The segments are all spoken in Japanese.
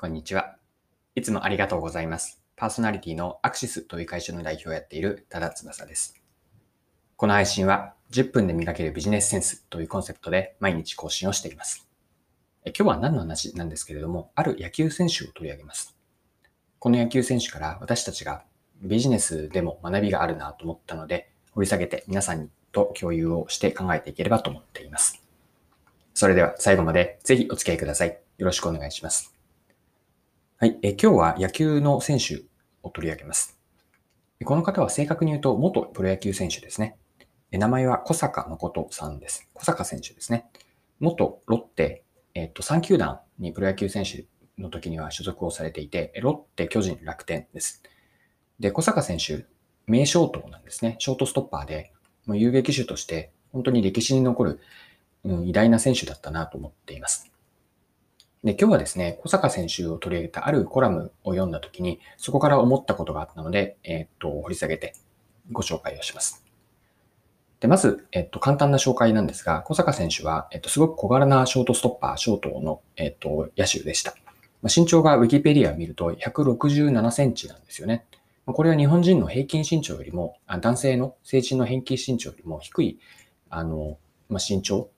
こんにちは。いつもありがとうございます。パーソナリティのアクシスという会社の代表をやっている多田翼です。この配信は10分で磨けるビジネスセンスというコンセプトで毎日更新をしています。今日は何の話なんですけれども、ある野球選手を取り上げます。この野球選手から私たちがビジネスでも学びがあるなと思ったので、掘り下げて皆さんと共有をして考えていければと思っています。それでは最後までぜひお付き合いください。よろしくお願いします。はい。え今日は野球の選手を取り上げます。この方は正確に言うと元プロ野球選手ですね。え名前は小坂誠さんです。小坂選手ですね。元ロッテ、えっと、3球団にプロ野球選手の時には所属をされていて、ロッテ、巨人、楽天です。で、小坂選手、名ショートなんですね。ショートストッパーで、もう遊撃手として本当に歴史に残る、うん、偉大な選手だったなと思っています。で、今日はですね、小坂選手を取り上げたあるコラムを読んだときに、そこから思ったことがあったので、えーっと、掘り下げてご紹介をします。で、まず、えっと、簡単な紹介なんですが、小坂選手は、えっと、すごく小柄なショートストッパー、ショートの、えっと、野手でした。まあ身長がウィキペディアを見ると167センチなんですよね。まあこれは日本人の平均身長よりも、男性の成人の平均身長よりも低い、あの、まあ、身長、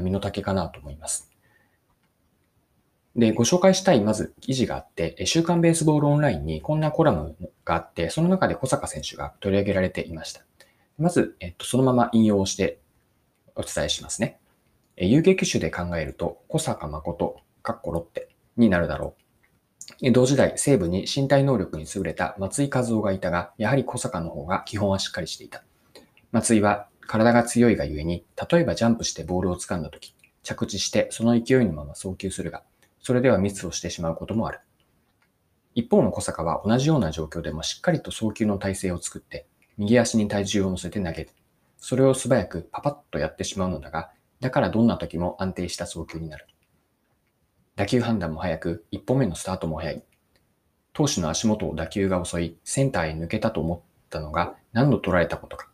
身の丈かなと思います。で、ご紹介したい、まず記事があって、週刊ベースボールオンラインにこんなコラムがあって、その中で小坂選手が取り上げられていました。まず、えっと、そのまま引用してお伝えしますね。え遊撃手で考えると、小坂誠、かっこロッテになるだろう。同時代、西部に身体能力に優れた松井和夫がいたが、やはり小坂の方が基本はしっかりしていた。松井は体が強いがゆえに、例えばジャンプしてボールを掴んだとき、着地してその勢いのまま送球するが、それではミスをしてしまうこともある。一方の小坂は同じような状況でもしっかりと送球の体勢を作って、右足に体重を乗せて投げる。それを素早くパパッとやってしまうのだが、だからどんな時も安定した送球になる。打球判断も早く、一歩目のスタートも早い。投手の足元を打球が襲い、センターへ抜けたと思ったのが何度捉えたことか。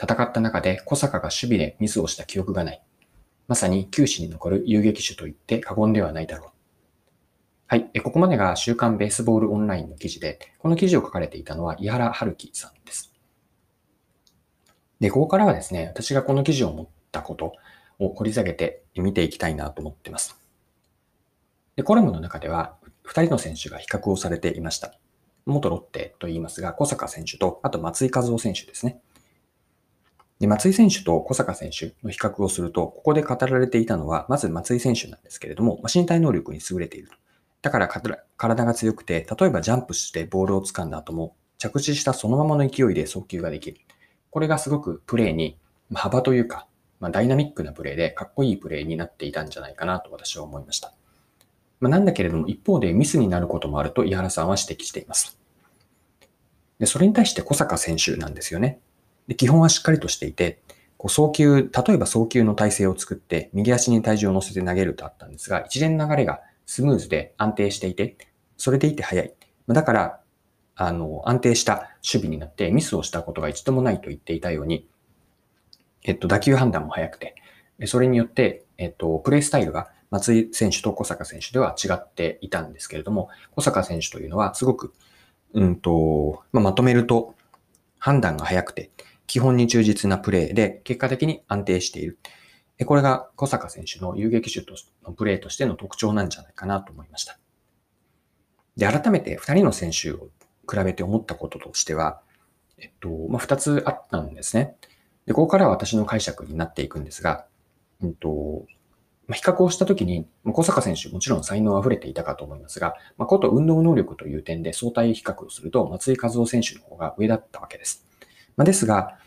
戦った中で小坂が守備でミスをした記憶がない。まさに球史に残る遊撃手と言って過言ではないだろう。はい。ここまでが週刊ベースボールオンラインの記事で、この記事を書かれていたのは井原春樹さんです。で、ここからはですね、私がこの記事を持ったことを掘り下げて見ていきたいなと思っています。で、コラムの中では、2人の選手が比較をされていました。元ロッテと言いますが、小坂選手と、あと松井和夫選手ですね。で、松井選手と小坂選手の比較をすると、ここで語られていたのは、まず松井選手なんですけれども、身体能力に優れていると。だから体が強くて、例えばジャンプしてボールを掴んだ後も、着地したそのままの勢いで送球ができる。これがすごくプレーに、幅というか、まあ、ダイナミックなプレーでかっこいいプレーになっていたんじゃないかなと私は思いました。まあ、なんだけれども、一方でミスになることもあると井原さんは指摘しています。で、それに対して小坂選手なんですよね。で基本はしっかりとしていて、こう送球、例えば送球の体勢を作って、右足に体重を乗せて投げるとあったんですが、一連の流れがスムーズで安定していて、それでいて早い。だから、あの、安定した守備になって、ミスをしたことが一度もないと言っていたように、えっと、打球判断も早くて、それによって、えっと、プレイスタイルが松井選手と小坂選手では違っていたんですけれども、小坂選手というのはすごく、うんと、まあ、まとめると、判断が早くて、基本に忠実なプレーで、結果的に安定している。これが小坂選手の遊撃手とのプレーとしての特徴なんじゃないかなと思いました。で、改めて2人の選手を比べて思ったこととしては、えっと、まあ、2つあったんですね。で、ここからは私の解釈になっていくんですが、うんと、まあ、比較をしたときに、小坂選手もちろん才能あふれていたかと思いますが、まあ、こと運動能力という点で相対比較をすると、松井和夫選手の方が上だったわけです。まあ、ですが、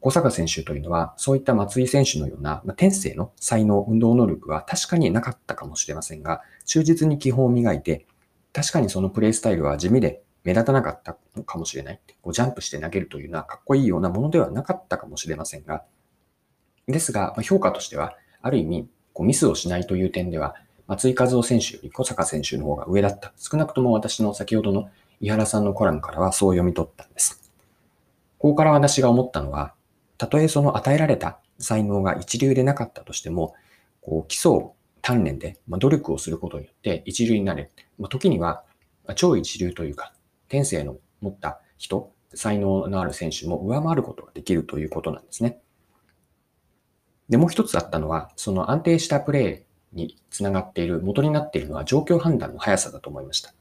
小坂選手というのは、そういった松井選手のような、まあ、天性の才能、運動能力は確かになかったかもしれませんが、忠実に基本を磨いて、確かにそのプレイスタイルは地味で目立たなかったのかもしれない。こうジャンプして投げるというのはかっこいいようなものではなかったかもしれませんが、ですが、ま、評価としては、ある意味、こうミスをしないという点では、松井和夫選手より小坂選手の方が上だった。少なくとも私の先ほどの井原さんのコラムからはそう読み取ったんです。ここから私が思ったのは、たとえその与えられた才能が一流でなかったとしても、こう基礎を鍛錬で、ま、努力をすることによって一流になれ。ま、時には、超一流というか、天性の持った人、才能のある選手も上回ることができるということなんですね。で、もう一つあったのは、その安定したプレーにつながっている、元になっているのは状況判断の速さだと思いました。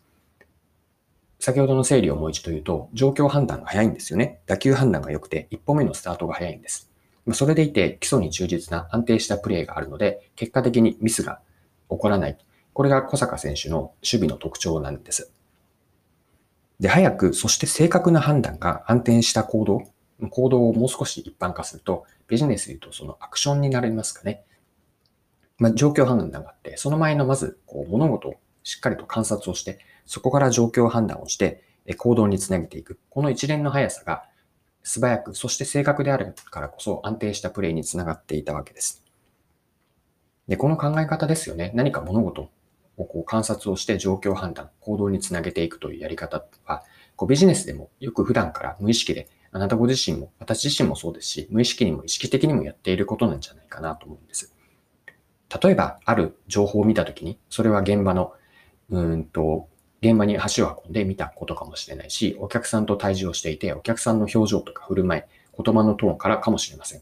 先ほどの整理をもう一度言うと、状況判断が早いんですよね。打球判断が良くて、一歩目のスタートが早いんです。それでいて、基礎に忠実な安定したプレーがあるので、結果的にミスが起こらない。これが小坂選手の守備の特徴なんです。で、早く、そして正確な判断が安定した行動、行動をもう少し一般化すると、ビジネスで言うとそのアクションになりますかね。まあ、状況判断があって、その前のまず、こう、物事をしっかりと観察をして、そこから状況判断をして、行動につなげていく。この一連の速さが、素早く、そして正確であるからこそ安定したプレイにつながっていたわけです。で、この考え方ですよね。何か物事をこう観察をして状況判断、行動につなげていくというやり方は、こうビジネスでもよく普段から無意識で、あなたご自身も、私自身もそうですし、無意識にも意識的にもやっていることなんじゃないかなと思うんです。例えば、ある情報を見たときに、それは現場の、うんと、現場に足を運んで見たことかもしれないし、お客さんと対峙をしていて、お客さんの表情とか振る舞い、言葉のトーンからかもしれません。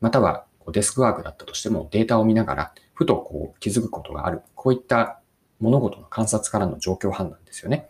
または、デスクワークだったとしてもデータを見ながら、ふとこう気づくことがある。こういった物事の観察からの状況判断ですよね。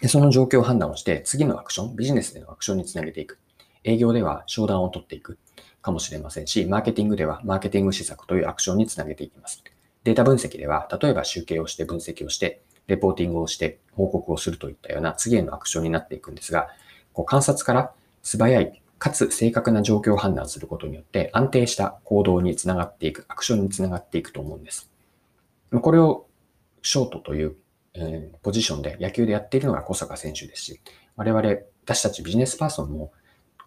でその状況判断をして、次のアクション、ビジネスでのアクションにつなげていく。営業では商談を取っていくかもしれませんし、マーケティングではマーケティング施策というアクションにつなげていきます。データ分析では、例えば集計をして分析をして、レポーティングをして報告をするといったような次へのアクションになっていくんですが、こう観察から素早いかつ正確な状況を判断することによって安定した行動につながっていく、アクションにつながっていくと思うんです。これをショートという、えー、ポジションで野球でやっているのが小坂選手ですし、我々、私たちビジネスパーソンも、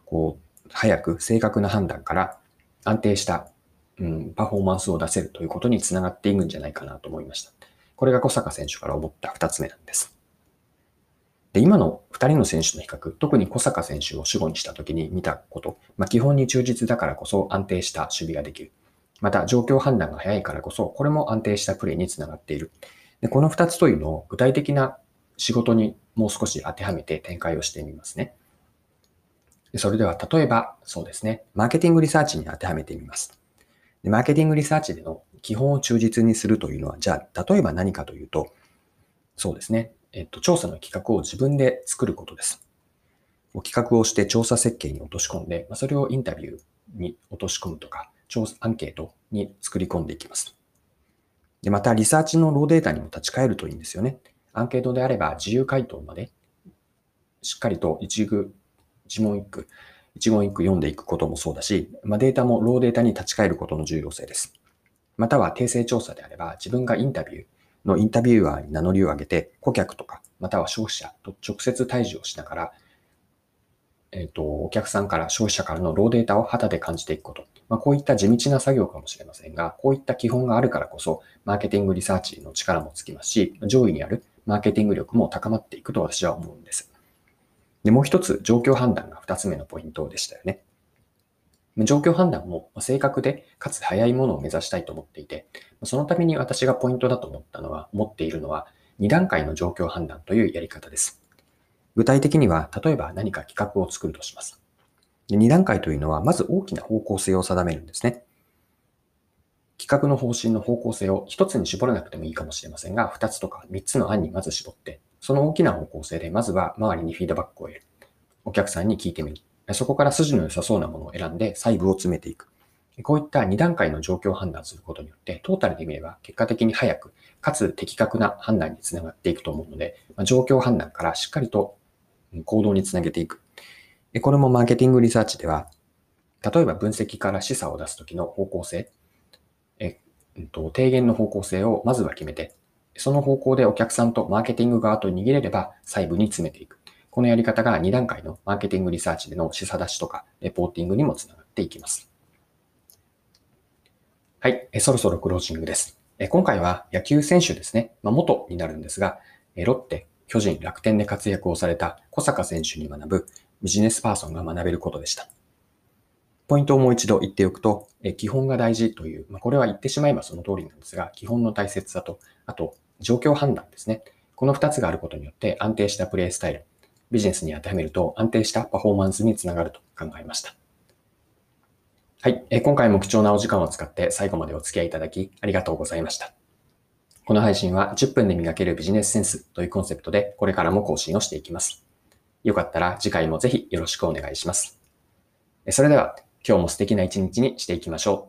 こう、早く正確な判断から安定した、うん、パフォーマンスを出せるということにつながっていくんじゃないかなと思いました。これが小坂選手から思った二つ目なんです。で、今の二人の選手の比較、特に小坂選手を主語にした時に見たこと、まあ、基本に忠実だからこそ安定した守備ができる。また、状況判断が早いからこそ、これも安定したプレーにつながっている。でこの二つというのを具体的な仕事にもう少し当てはめて展開をしてみますね。それでは、例えば、そうですね、マーケティングリサーチに当てはめてみます。でマーケティングリサーチでの基本を忠実にするというのは、じゃあ、例えば何かというと、そうですね、えっと、調査の企画を自分で作ることです。企画をして調査設計に落とし込んで、それをインタビューに落とし込むとか、調査アンケートに作り込んでいきます。で、また、リサーチのローデータにも立ち返るといいんですよね。アンケートであれば、自由回答まで、しっかりと一句、一問一句、一言一句読んでいくこともそうだし、まあ、データもローデータに立ち返ることの重要性です。または訂正調査であれば、自分がインタビュー、のインタビューアーに名乗りを上げて、顧客とか、または消費者と直接対峙をしながら、えっ、ー、と、お客さんから消費者からのローデータを肌で感じていくこと。まあ、こういった地道な作業かもしれませんが、こういった基本があるからこそ、マーケティングリサーチの力もつきますし、上位にあるマーケティング力も高まっていくと私は思うんです。で、もう一つ、状況判断が二つ目のポイントでしたよね。状況判断も正確でかつ早いものを目指したいと思っていて、そのために私がポイントだと思ったのは、思っているのは、2段階の状況判断というやり方です。具体的には、例えば何か企画を作るとします。2段階というのは、まず大きな方向性を定めるんですね。企画の方針の方向性を1つに絞らなくてもいいかもしれませんが、2つとか3つの案にまず絞って、その大きな方向性で、まずは周りにフィードバックを得る。お客さんに聞いてみる。そこから筋の良さそうなものを選んで細部を詰めていく。こういった2段階の状況を判断することによって、トータルで見れば結果的に早く、かつ的確な判断につながっていくと思うので、状況判断からしっかりと行動につなげていく。これもマーケティングリサーチでは、例えば分析から示唆を出すときの方向性、えっと、提言の方向性をまずは決めて、その方向でお客さんとマーケティング側と逃げれれば細部に詰めていく。このやり方が2段階のマーケティングリサーチでの示唆出しとか、レポーティングにもつながっていきます。はい、そろそろクロージングです。今回は野球選手ですね。まあ、元になるんですが、ロッテ、巨人、楽天で活躍をされた小坂選手に学ぶビジネスパーソンが学べることでした。ポイントをもう一度言っておくと、え基本が大事という、まあ、これは言ってしまえばその通りなんですが、基本の大切さと、あと、状況判断ですね。この2つがあることによって安定したプレイスタイル、ビジネスに当てはめると安定したパフォーマンスにつながると考えました。はい。え今回も貴重なお時間を使って最後までお付き合いいただきありがとうございました。この配信は10分で磨けるビジネスセンスというコンセプトでこれからも更新をしていきます。よかったら次回もぜひよろしくお願いします。それでは今日も素敵な一日にしていきましょう。